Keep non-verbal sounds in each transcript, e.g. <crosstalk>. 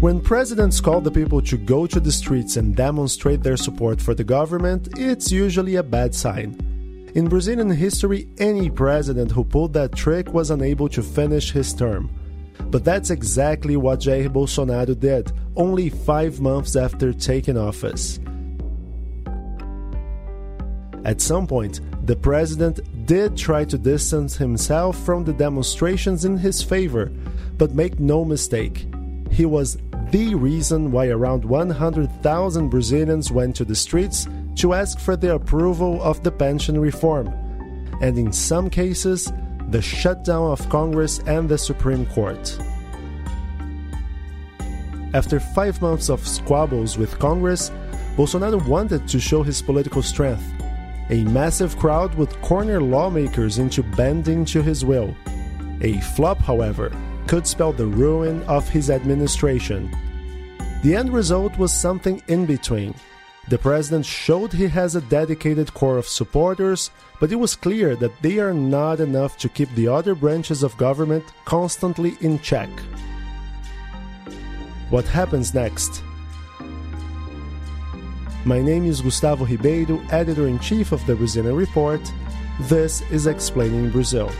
When presidents call the people to go to the streets and demonstrate their support for the government, it's usually a bad sign. In Brazilian history, any president who pulled that trick was unable to finish his term. But that's exactly what Jair Bolsonaro did, only five months after taking office. At some point, the president did try to distance himself from the demonstrations in his favor, but make no mistake, he was the reason why around 100,000 Brazilians went to the streets to ask for the approval of the pension reform, and in some cases, the shutdown of Congress and the Supreme Court. After five months of squabbles with Congress, Bolsonaro wanted to show his political strength. A massive crowd would corner lawmakers into bending to his will. A flop, however, could spell the ruin of his administration. The end result was something in between. The president showed he has a dedicated core of supporters, but it was clear that they are not enough to keep the other branches of government constantly in check. What happens next? My name is Gustavo Ribeiro, editor in chief of the Brazilian Report. This is Explaining Brazil.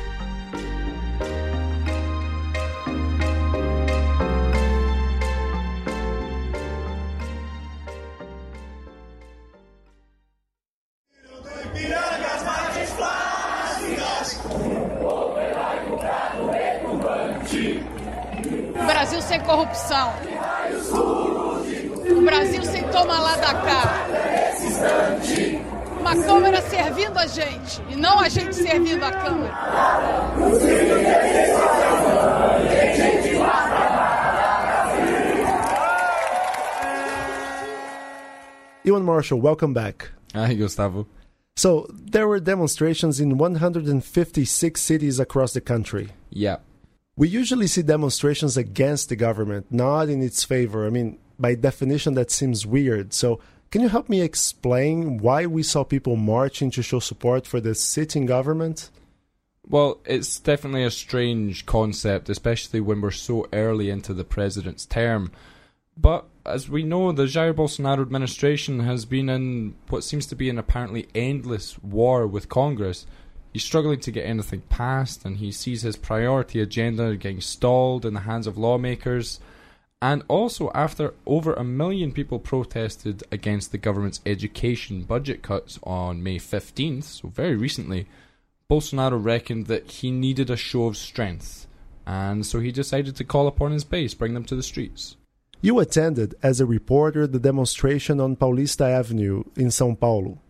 Corrupção. Brasil sem toma lá da cá. Uma Câmara servindo a gente e não a gente servindo a Câmara. Ewan Marshall, welcome back. Hi, Gustavo. So, there were demonstrations in 156 cities across the country. Yeah. We usually see demonstrations against the government, not in its favor. I mean, by definition, that seems weird. So, can you help me explain why we saw people marching to show support for the sitting government? Well, it's definitely a strange concept, especially when we're so early into the president's term. But as we know, the Jair Bolsonaro administration has been in what seems to be an apparently endless war with Congress. He's struggling to get anything passed, and he sees his priority agenda getting stalled in the hands of lawmakers. And also, after over a million people protested against the government's education budget cuts on May 15th, so very recently, Bolsonaro reckoned that he needed a show of strength. And so he decided to call upon his base, bring them to the streets. You attended, as a reporter, the demonstration on Paulista Avenue in Sao Paulo.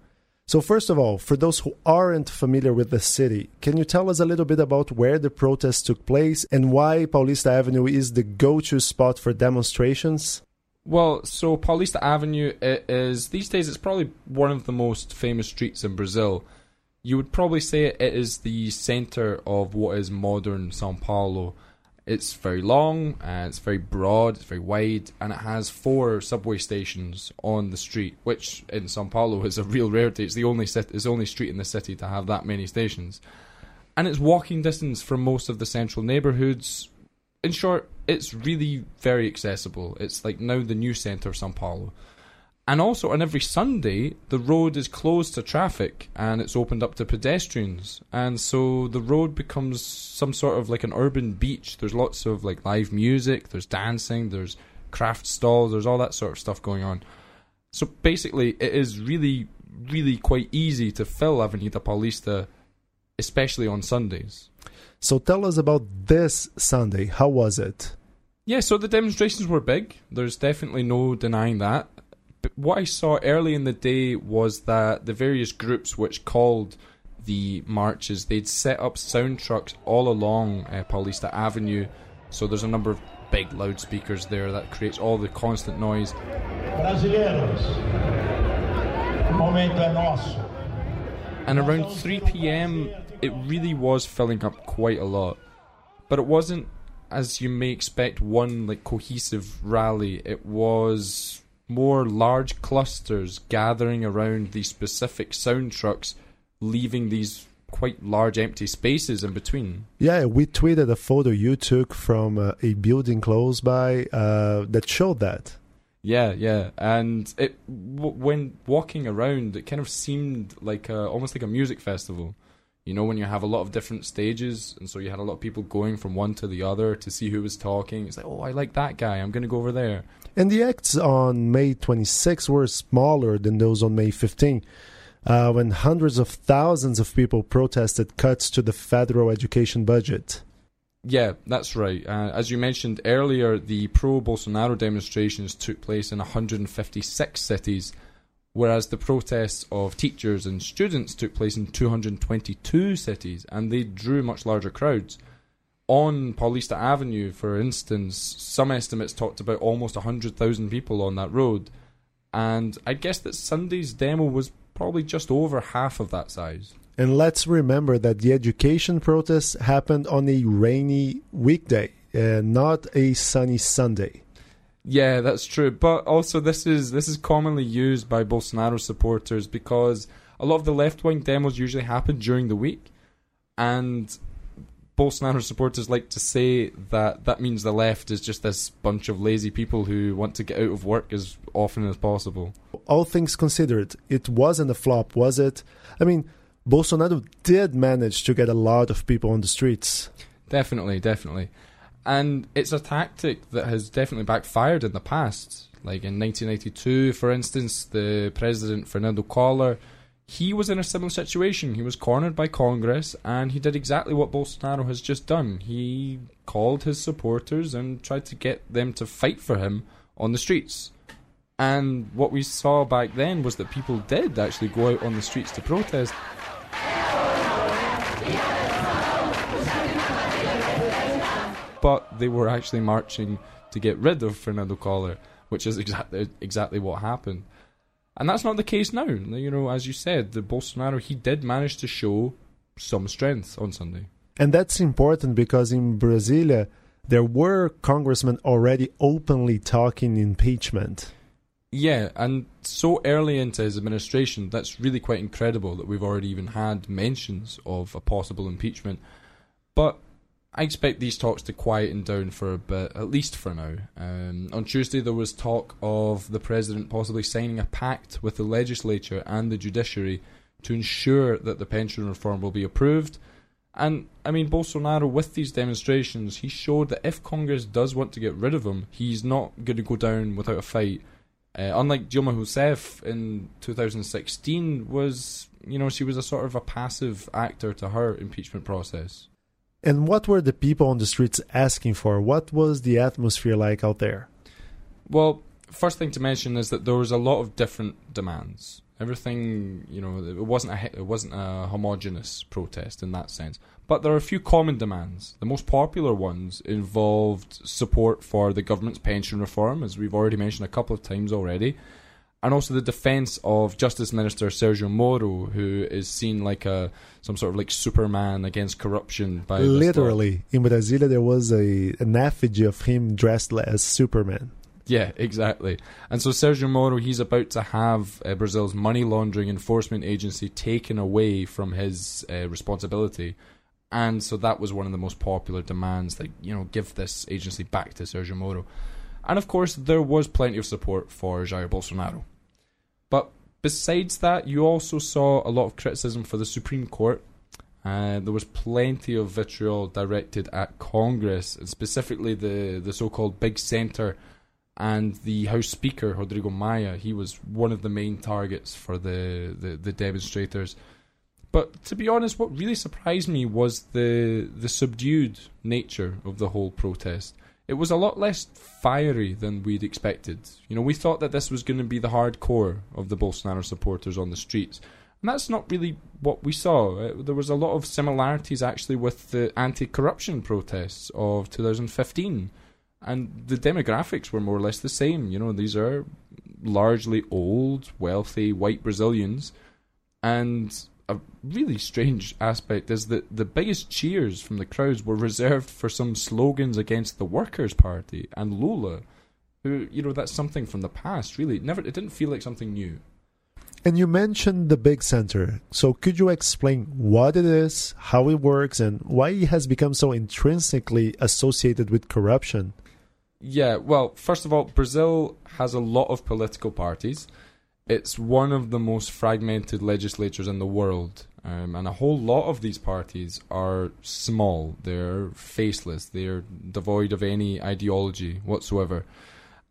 So, first of all, for those who aren't familiar with the city, can you tell us a little bit about where the protests took place and why Paulista Avenue is the go to spot for demonstrations? Well, so Paulista Avenue is, these days it's probably one of the most famous streets in Brazil. You would probably say it is the center of what is modern São Paulo. It's very long and it's very broad, it's very wide, and it has four subway stations on the street, which in São Paulo is a real rarity. It's the only it's the only street in the city to have that many stations, and it's walking distance from most of the central neighborhoods. In short, it's really very accessible. It's like now the new center of São Paulo. And also, on every Sunday, the road is closed to traffic and it's opened up to pedestrians. And so the road becomes some sort of like an urban beach. There's lots of like live music, there's dancing, there's craft stalls, there's all that sort of stuff going on. So basically, it is really, really quite easy to fill Avenida Paulista, especially on Sundays. So, tell us about this Sunday. How was it? Yeah, so the demonstrations were big. There's definitely no denying that. But what I saw early in the day was that the various groups which called the marches, they'd set up sound trucks all along uh, Paulista Avenue. So there's a number of big loudspeakers there that creates all the constant noise. Brasileiros, o momento é nosso. And around 3 pm, it really was filling up quite a lot. But it wasn't, as you may expect, one like cohesive rally. It was more large clusters gathering around these specific sound trucks, leaving these quite large empty spaces in between. Yeah, we tweeted a photo you took from uh, a building close by uh, that showed that. Yeah, yeah, and it w- when walking around, it kind of seemed like a, almost like a music festival. You know, when you have a lot of different stages, and so you had a lot of people going from one to the other to see who was talking. It's like, oh, I like that guy. I'm going to go over there. And the acts on May 26 were smaller than those on May 15, uh, when hundreds of thousands of people protested cuts to the federal education budget. Yeah, that's right. Uh, as you mentioned earlier, the pro Bolsonaro demonstrations took place in 156 cities, whereas the protests of teachers and students took place in 222 cities, and they drew much larger crowds. On Paulista Avenue, for instance, some estimates talked about almost 100,000 people on that road, and I guess that Sunday's demo was probably just over half of that size. And let's remember that the education protests happened on a rainy weekday, uh, not a sunny Sunday. Yeah, that's true. But also, this is this is commonly used by Bolsonaro supporters because a lot of the left wing demos usually happen during the week, and Bolsonaro supporters like to say that that means the left is just this bunch of lazy people who want to get out of work as often as possible. All things considered, it wasn't a flop, was it? I mean Bolsonaro did manage to get a lot of people on the streets. Definitely, definitely. And it's a tactic that has definitely backfired in the past. Like in 1992, for instance, the president, Fernando Collor, he was in a similar situation. He was cornered by Congress, and he did exactly what Bolsonaro has just done. He called his supporters and tried to get them to fight for him on the streets. And what we saw back then was that people did actually go out on the streets to protest, but they were actually marching to get rid of Fernando Collor, which is exactly exactly what happened. And that's not the case now. You know, as you said, the Bolsonaro he did manage to show some strength on Sunday. And that's important because in Brasilia uh, there were congressmen already openly talking impeachment. Yeah, and so early into his administration, that's really quite incredible that we've already even had mentions of a possible impeachment. But I expect these talks to quieten down for a bit, at least for now. Um, on Tuesday, there was talk of the president possibly signing a pact with the legislature and the judiciary to ensure that the pension reform will be approved. And I mean, Bolsonaro, with these demonstrations, he showed that if Congress does want to get rid of him, he's not going to go down without a fight. Uh, unlike Dilma Rousseff in 2016, was you know she was a sort of a passive actor to her impeachment process. And what were the people on the streets asking for? What was the atmosphere like out there? Well, first thing to mention is that there was a lot of different demands. Everything, you know, it wasn't a it wasn't a homogenous protest in that sense. But there are a few common demands. The most popular ones involved support for the government's pension reform, as we've already mentioned a couple of times already, and also the defense of Justice Minister Sergio Moro, who is seen like a some sort of like Superman against corruption by literally in Brasilia there was a an effigy of him dressed as Superman. Yeah, exactly. And so Sergio Moro, he's about to have uh, Brazil's money laundering enforcement agency taken away from his uh, responsibility. And so that was one of the most popular demands that, you know, give this agency back to Sergio Moro. And of course, there was plenty of support for Jair Bolsonaro. But besides that, you also saw a lot of criticism for the Supreme Court. Uh, there was plenty of vitriol directed at Congress, and specifically the, the so called Big Centre and the House Speaker, Rodrigo Maia. He was one of the main targets for the, the, the demonstrators. But to be honest, what really surprised me was the the subdued nature of the whole protest it was a lot less fiery than we'd expected. You know, we thought that this was going to be the hardcore of the Bolsonaro supporters on the streets. And that's not really what we saw. Uh, there was a lot of similarities actually with the anti corruption protests of 2015. And the demographics were more or less the same. You know, these are largely old, wealthy, white Brazilians. And a really strange aspect is that the biggest cheers from the crowds were reserved for some slogans against the Workers' Party and Lula, who you know that's something from the past. Really, it never it didn't feel like something new. And you mentioned the big center. So could you explain what it is, how it works, and why it has become so intrinsically associated with corruption? Yeah, well, first of all, Brazil has a lot of political parties. It's one of the most fragmented legislatures in the world. Um, and a whole lot of these parties are small. They're faceless. They're devoid of any ideology whatsoever.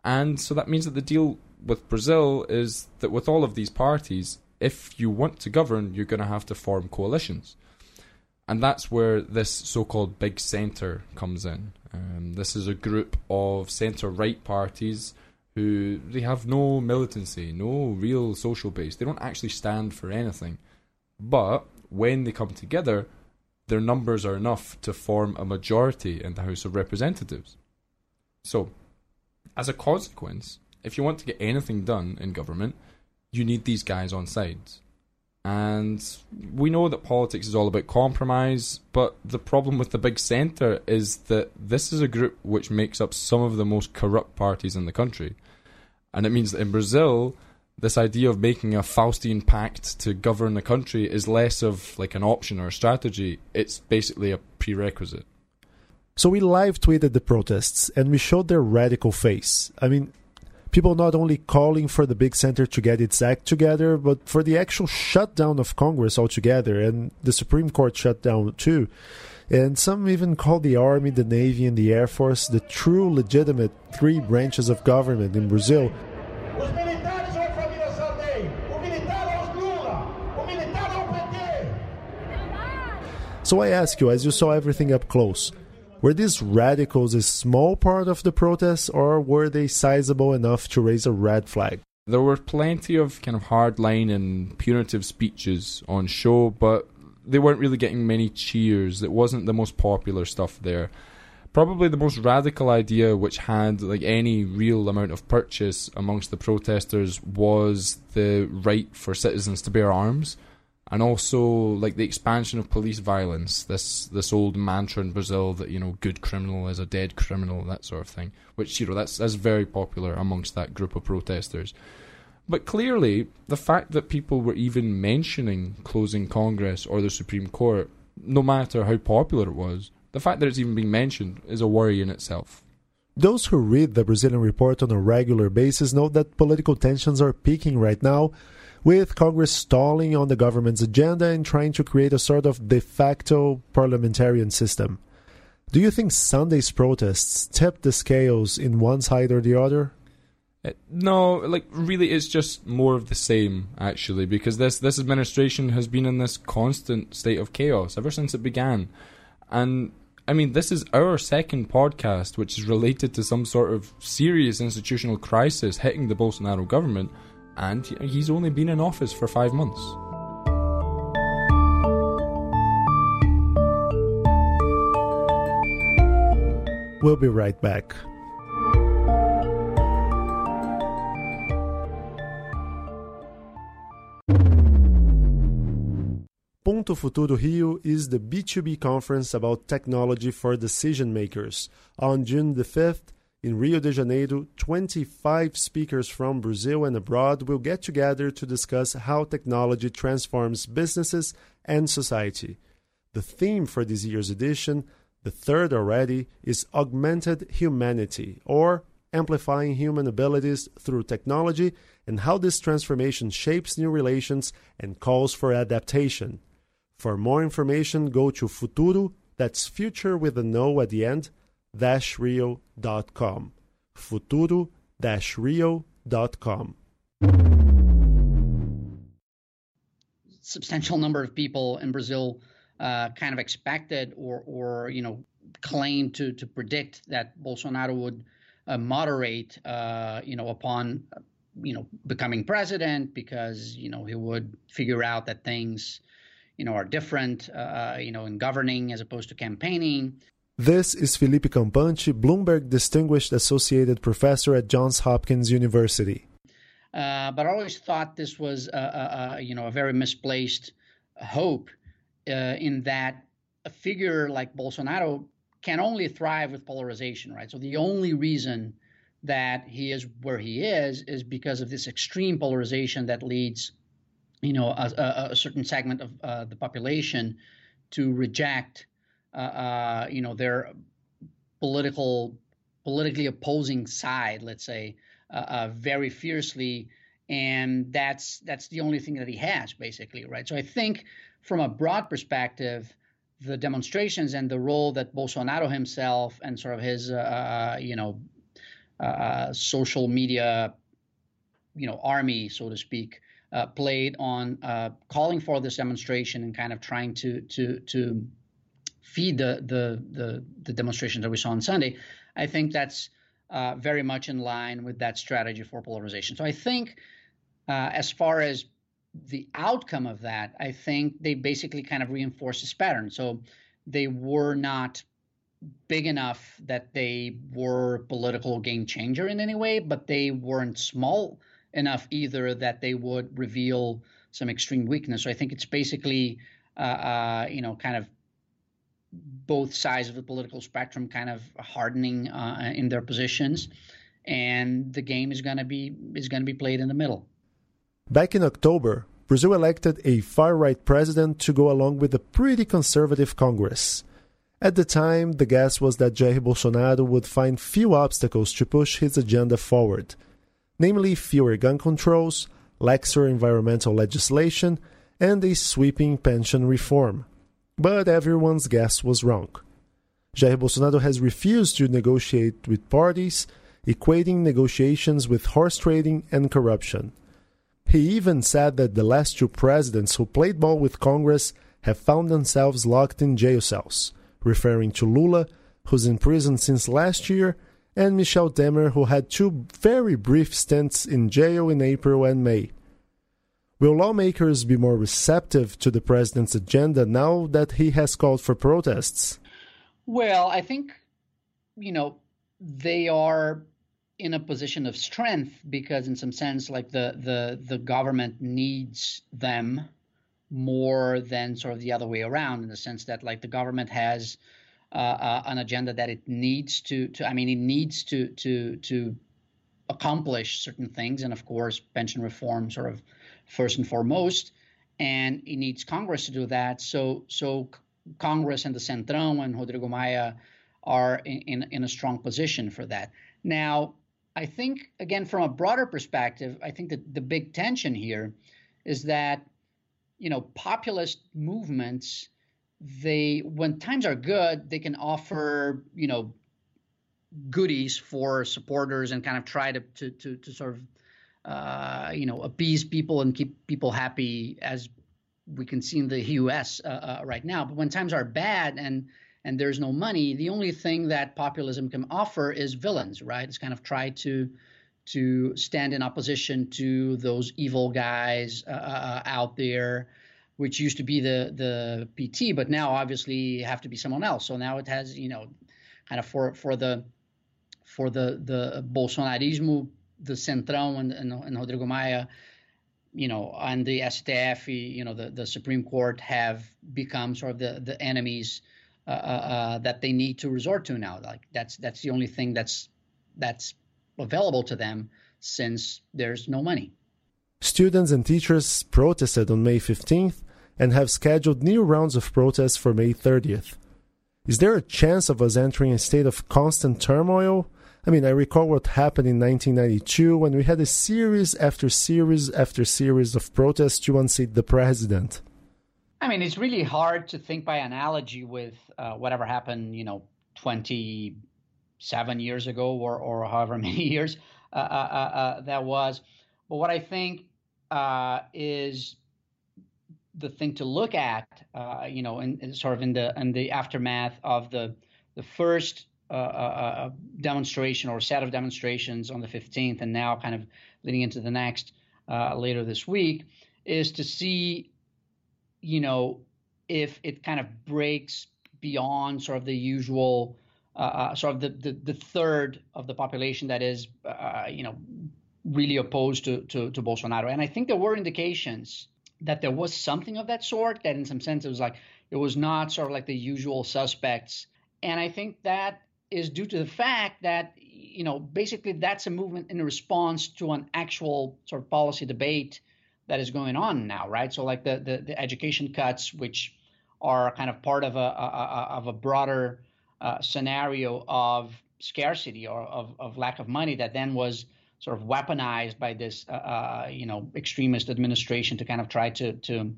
And so that means that the deal with Brazil is that with all of these parties, if you want to govern, you're going to have to form coalitions. And that's where this so called big centre comes in. Um, this is a group of centre right parties who they have no militancy, no real social base. They don't actually stand for anything. But when they come together, their numbers are enough to form a majority in the House of Representatives. So, as a consequence, if you want to get anything done in government, you need these guys on sides. And we know that politics is all about compromise, but the problem with the big centre is that this is a group which makes up some of the most corrupt parties in the country. And it means that in Brazil, this idea of making a Faustian pact to govern the country is less of like an option or a strategy, it's basically a prerequisite. So we live tweeted the protests and we showed their radical face. I mean, people not only calling for the big center to get its act together, but for the actual shutdown of Congress altogether and the Supreme Court shutdown too. And some even call the Army, the Navy, and the Air Force the true legitimate three branches of government in Brazil. So I ask you, as you saw everything up close, were these radicals a small part of the protests, or were they sizable enough to raise a red flag? There were plenty of kind of hardline and punitive speeches on show, but they weren't really getting many cheers. It wasn't the most popular stuff there. Probably the most radical idea, which had like any real amount of purchase amongst the protesters, was the right for citizens to bear arms and also like the expansion of police violence. This this old mantra in Brazil that you know good criminal is a dead criminal, that sort of thing. Which you know that's that's very popular amongst that group of protesters. But clearly, the fact that people were even mentioning closing Congress or the Supreme Court, no matter how popular it was, the fact that it's even being mentioned is a worry in itself. Those who read the Brazilian report on a regular basis know that political tensions are peaking right now with Congress stalling on the government's agenda and trying to create a sort of de facto parliamentarian system. Do you think Sunday's protests tipped the scales in one side or the other? Uh, no, like really, it's just more of the same actually, because this this administration has been in this constant state of chaos ever since it began, and I mean, this is our second podcast, which is related to some sort of serious institutional crisis hitting the Bolsonaro government and he's only been in office for five months. We'll be right back. Ponto Futuro Rio is the B2B conference about technology for decision makers. On June the 5th, in Rio de Janeiro, 25 speakers from Brazil and abroad will get together to discuss how technology transforms businesses and society. The theme for this year's edition, the third already, is Augmented Humanity, or amplifying human abilities through technology and how this transformation shapes new relations and calls for adaptation. For more information, go to Futuro, that's future with a no at the end, rio.com. Futuro rio.com. Substantial number of people in Brazil uh, kind of expected or, or you know, claimed to, to predict that Bolsonaro would uh, moderate, uh, you know, upon, you know, becoming president because, you know, he would figure out that things, you know, are different, uh, you know, in governing as opposed to campaigning. This is Felipe Campante, Bloomberg Distinguished Associated Professor at Johns Hopkins University. Uh, but I always thought this was, a, a, a you know, a very misplaced hope uh, in that a figure like Bolsonaro can only thrive with polarization, right? So the only reason that he is where he is is because of this extreme polarization that leads you know, a, a certain segment of uh, the population to reject, uh, uh, you know, their political, politically opposing side, let's say, uh, uh, very fiercely, and that's that's the only thing that he has, basically, right? So I think, from a broad perspective, the demonstrations and the role that Bolsonaro himself and sort of his, uh, you know, social media, you know, army, so to speak, uh, played on uh, calling for this demonstration and kind of trying to to to feed the the the, the demonstration that we saw on Sunday, I think that's uh, very much in line with that strategy for polarization. So I think, uh, as far as the outcome of that, I think they basically kind of reinforce this pattern. So they were not big enough that they were political game changer in any way, but they weren't small enough either that they would reveal some extreme weakness. So I think it's basically, uh, uh, you know, kind of both sides of the political spectrum kind of hardening uh, in their positions, and the game is going to be is going to be played in the middle. Back in October, Brazil elected a far right president to go along with a pretty conservative Congress. At the time, the guess was that Jair Bolsonaro would find few obstacles to push his agenda forward namely fewer gun controls, laxer environmental legislation, and a sweeping pension reform. But everyone's guess was wrong. Jair Bolsonaro has refused to negotiate with parties, equating negotiations with horse trading and corruption. He even said that the last two presidents who played ball with Congress have found themselves locked in jail cells, referring to Lula, who's in prison since last year, and Michel Temer, who had two very brief stints in jail in April and May. Will lawmakers be more receptive to the president's agenda now that he has called for protests? Well, I think, you know, they are in a position of strength because, in some sense, like the the the government needs them more than sort of the other way around, in the sense that like the government has uh, uh, an agenda that it needs to, to I mean, it needs to to to accomplish certain things, and of course, pension reform, sort of first and foremost, and it needs Congress to do that. So so Congress and the Centrão and Rodrigo Maia are in, in, in a strong position for that. Now, I think again from a broader perspective, I think that the big tension here is that you know populist movements they when times are good, they can offer you know goodies for supporters and kind of try to to to, to sort of uh, you know appease people and keep people happy as we can see in the U.S. Uh, uh, right now. But when times are bad and and there's no money, the only thing that populism can offer is villains, right? It's kind of try to to stand in opposition to those evil guys uh, uh out there which used to be the the PT, but now obviously have to be someone else. So now it has, you know, kind of for for the for the the Bolsonarismo, the Centrão and, and, and Rodrigo Maia, you know, and the STF, you know, the, the Supreme Court have become sort of the the enemies uh, uh, uh, that they need to resort to now. Like that's that's the only thing that's that's available to them since there's no money. Students and teachers protested on May 15th and have scheduled new rounds of protests for May 30th. Is there a chance of us entering a state of constant turmoil? I mean, I recall what happened in 1992 when we had a series after series after series of protests to unseat the president. I mean, it's really hard to think by analogy with uh, whatever happened, you know, 27 years ago or, or however <laughs> many years uh, uh, uh, uh that was. But what I think uh, is the thing to look at, you know, in, in, sort of in the in the aftermath of the the first uh, uh, uh demonstration or set of demonstrations on the 15th, and now kind of leading into the next uh, later this week, is to see, you know, if it kind of breaks beyond sort of the usual. Uh, sort of the, the, the third of the population that is, you know, really opposed to, to, to Bolsonaro. And I think there were indications that there was something of that sort, that in some sense it was like, it was not sort of like the usual suspects. And I think that is due to the fact that, you know, basically that's a movement in response to an actual sort of policy debate that is going on now, right? So like the the, the education cuts, which are kind of part of a, a of a broader uh, scenario of scarcity or of, of lack of money that then was sort of weaponized by this uh, uh, you know extremist administration to kind of try to to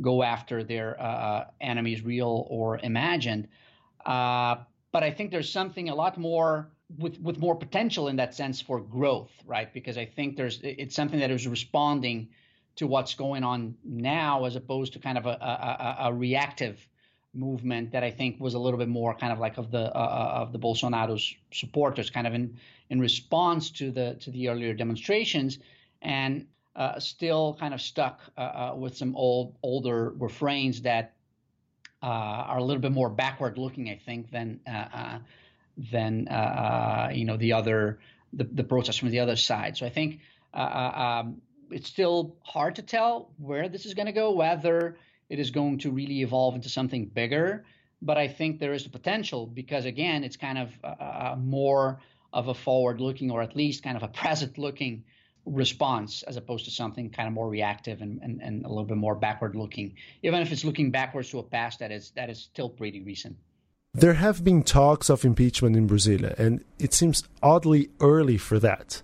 go after their uh, uh enemies, real or imagined. Uh, but I think there's something a lot more with with more potential in that sense for growth, right? Because I think there's it's something that is responding to what's going on now, as opposed to kind of a, a, a reactive movement that I think was a little bit more kind of like of the uh, uh, of the Bolsonaro's supporters, kind of in in response to the to the earlier demonstrations, and uh, still kind of stuck uh, uh with some old older refrains that Uh, are a little bit more backward looking, I think, than uh, uh, than you know the other the, the protests from the other side. So I think um, it's still hard to tell where this is going to go, whether it is going to really evolve into something bigger. But I think there is the potential because, again, it's kind of uh, uh more of a forward looking or at least kind of a present looking response as opposed to something kind of more reactive and, and, and a little bit more backward looking, even if it's looking backwards to a past that is that is still pretty recent. There have been talks of impeachment in brazil and it seems oddly early for that.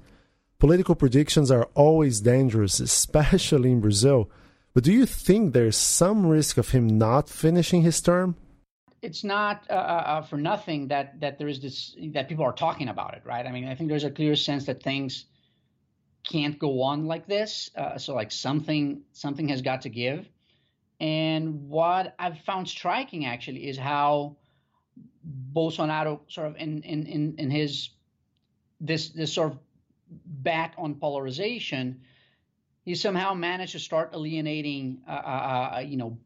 Political predictions are always dangerous, especially in Brazil, but do you think there's some risk of him not finishing his term? It's not uh, uh, uh, for nothing that that there is this that people are talking about it, right? I mean, I think there's a clear sense that things can't go on like this. Uh, so like something something has got to give. And what I've found striking actually is how Bolsonaro sort of in in in, in his this this sort of bet on polarization he somehow managed to start alienating, uh, uh, uh, you know,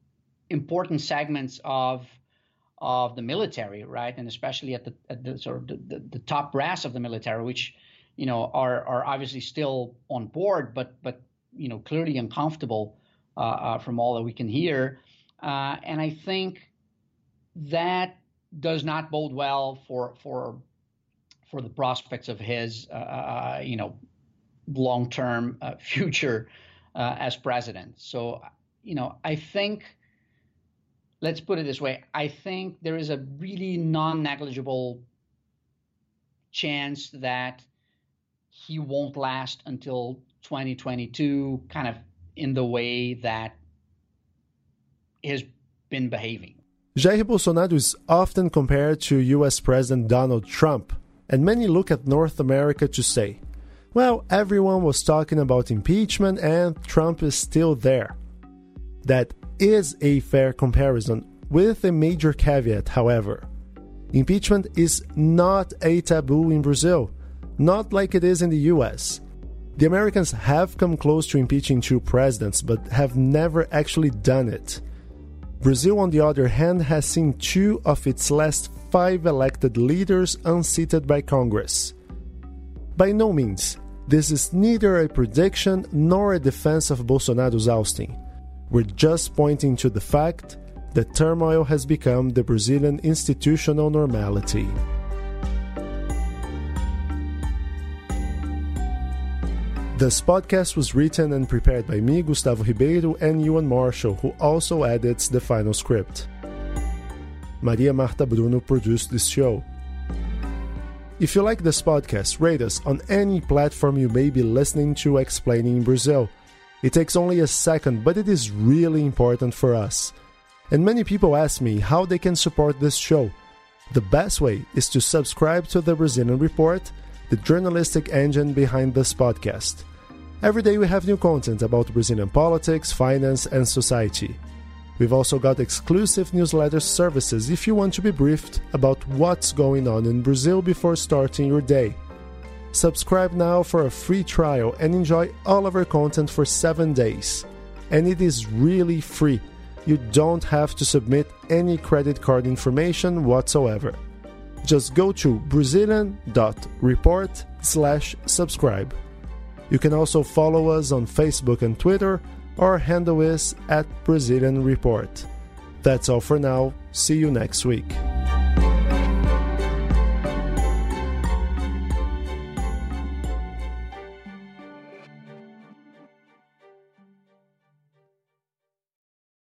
important segments of of the military, right, and especially at the, at the sort of the, the, the, top brass of the military, which you know are are obviously still on board, but but you know clearly uncomfortable uh, uh from all that we can hear, uh, and I think that does not bode well for for for the prospects of his you know long term uh, <laughs> future uh, as president. So, you know, I think, let's put it this way I think there is a really non negligible chance that he won't last until 2022, kind of in the way that has been behaving. Jair Bolsonaro is often compared to US President Donald Trump, and many look at North America to say, well, everyone was talking about impeachment and Trump is still there. That is a fair comparison, with a major caveat, however. Impeachment is not a taboo in Brazil, not like it is in the US. The Americans have come close to impeaching two presidents, but have never actually done it. Brazil, on the other hand, has seen two of its last five elected leaders unseated by Congress. By no means this is neither a prediction nor a defense of Bolsonaro's ousting. We're just pointing to the fact that turmoil has become the Brazilian institutional normality. This podcast was written and prepared by me, Gustavo Ribeiro, and Euan Marshall, who also edits the final script. Maria Marta Bruno produced this show. If you like this podcast, rate us on any platform you may be listening to Explaining Brazil. It takes only a second, but it is really important for us. And many people ask me how they can support this show. The best way is to subscribe to the Brazilian Report, the journalistic engine behind this podcast. Every day we have new content about Brazilian politics, finance, and society. We've also got exclusive newsletter services if you want to be briefed about what's going on in Brazil before starting your day. Subscribe now for a free trial and enjoy all of our content for 7 days. And it is really free. You don't have to submit any credit card information whatsoever. Just go to brazilian.report slash subscribe. You can also follow us on Facebook and Twitter our handle is at Brazilian Report. That's all for now. See you next week.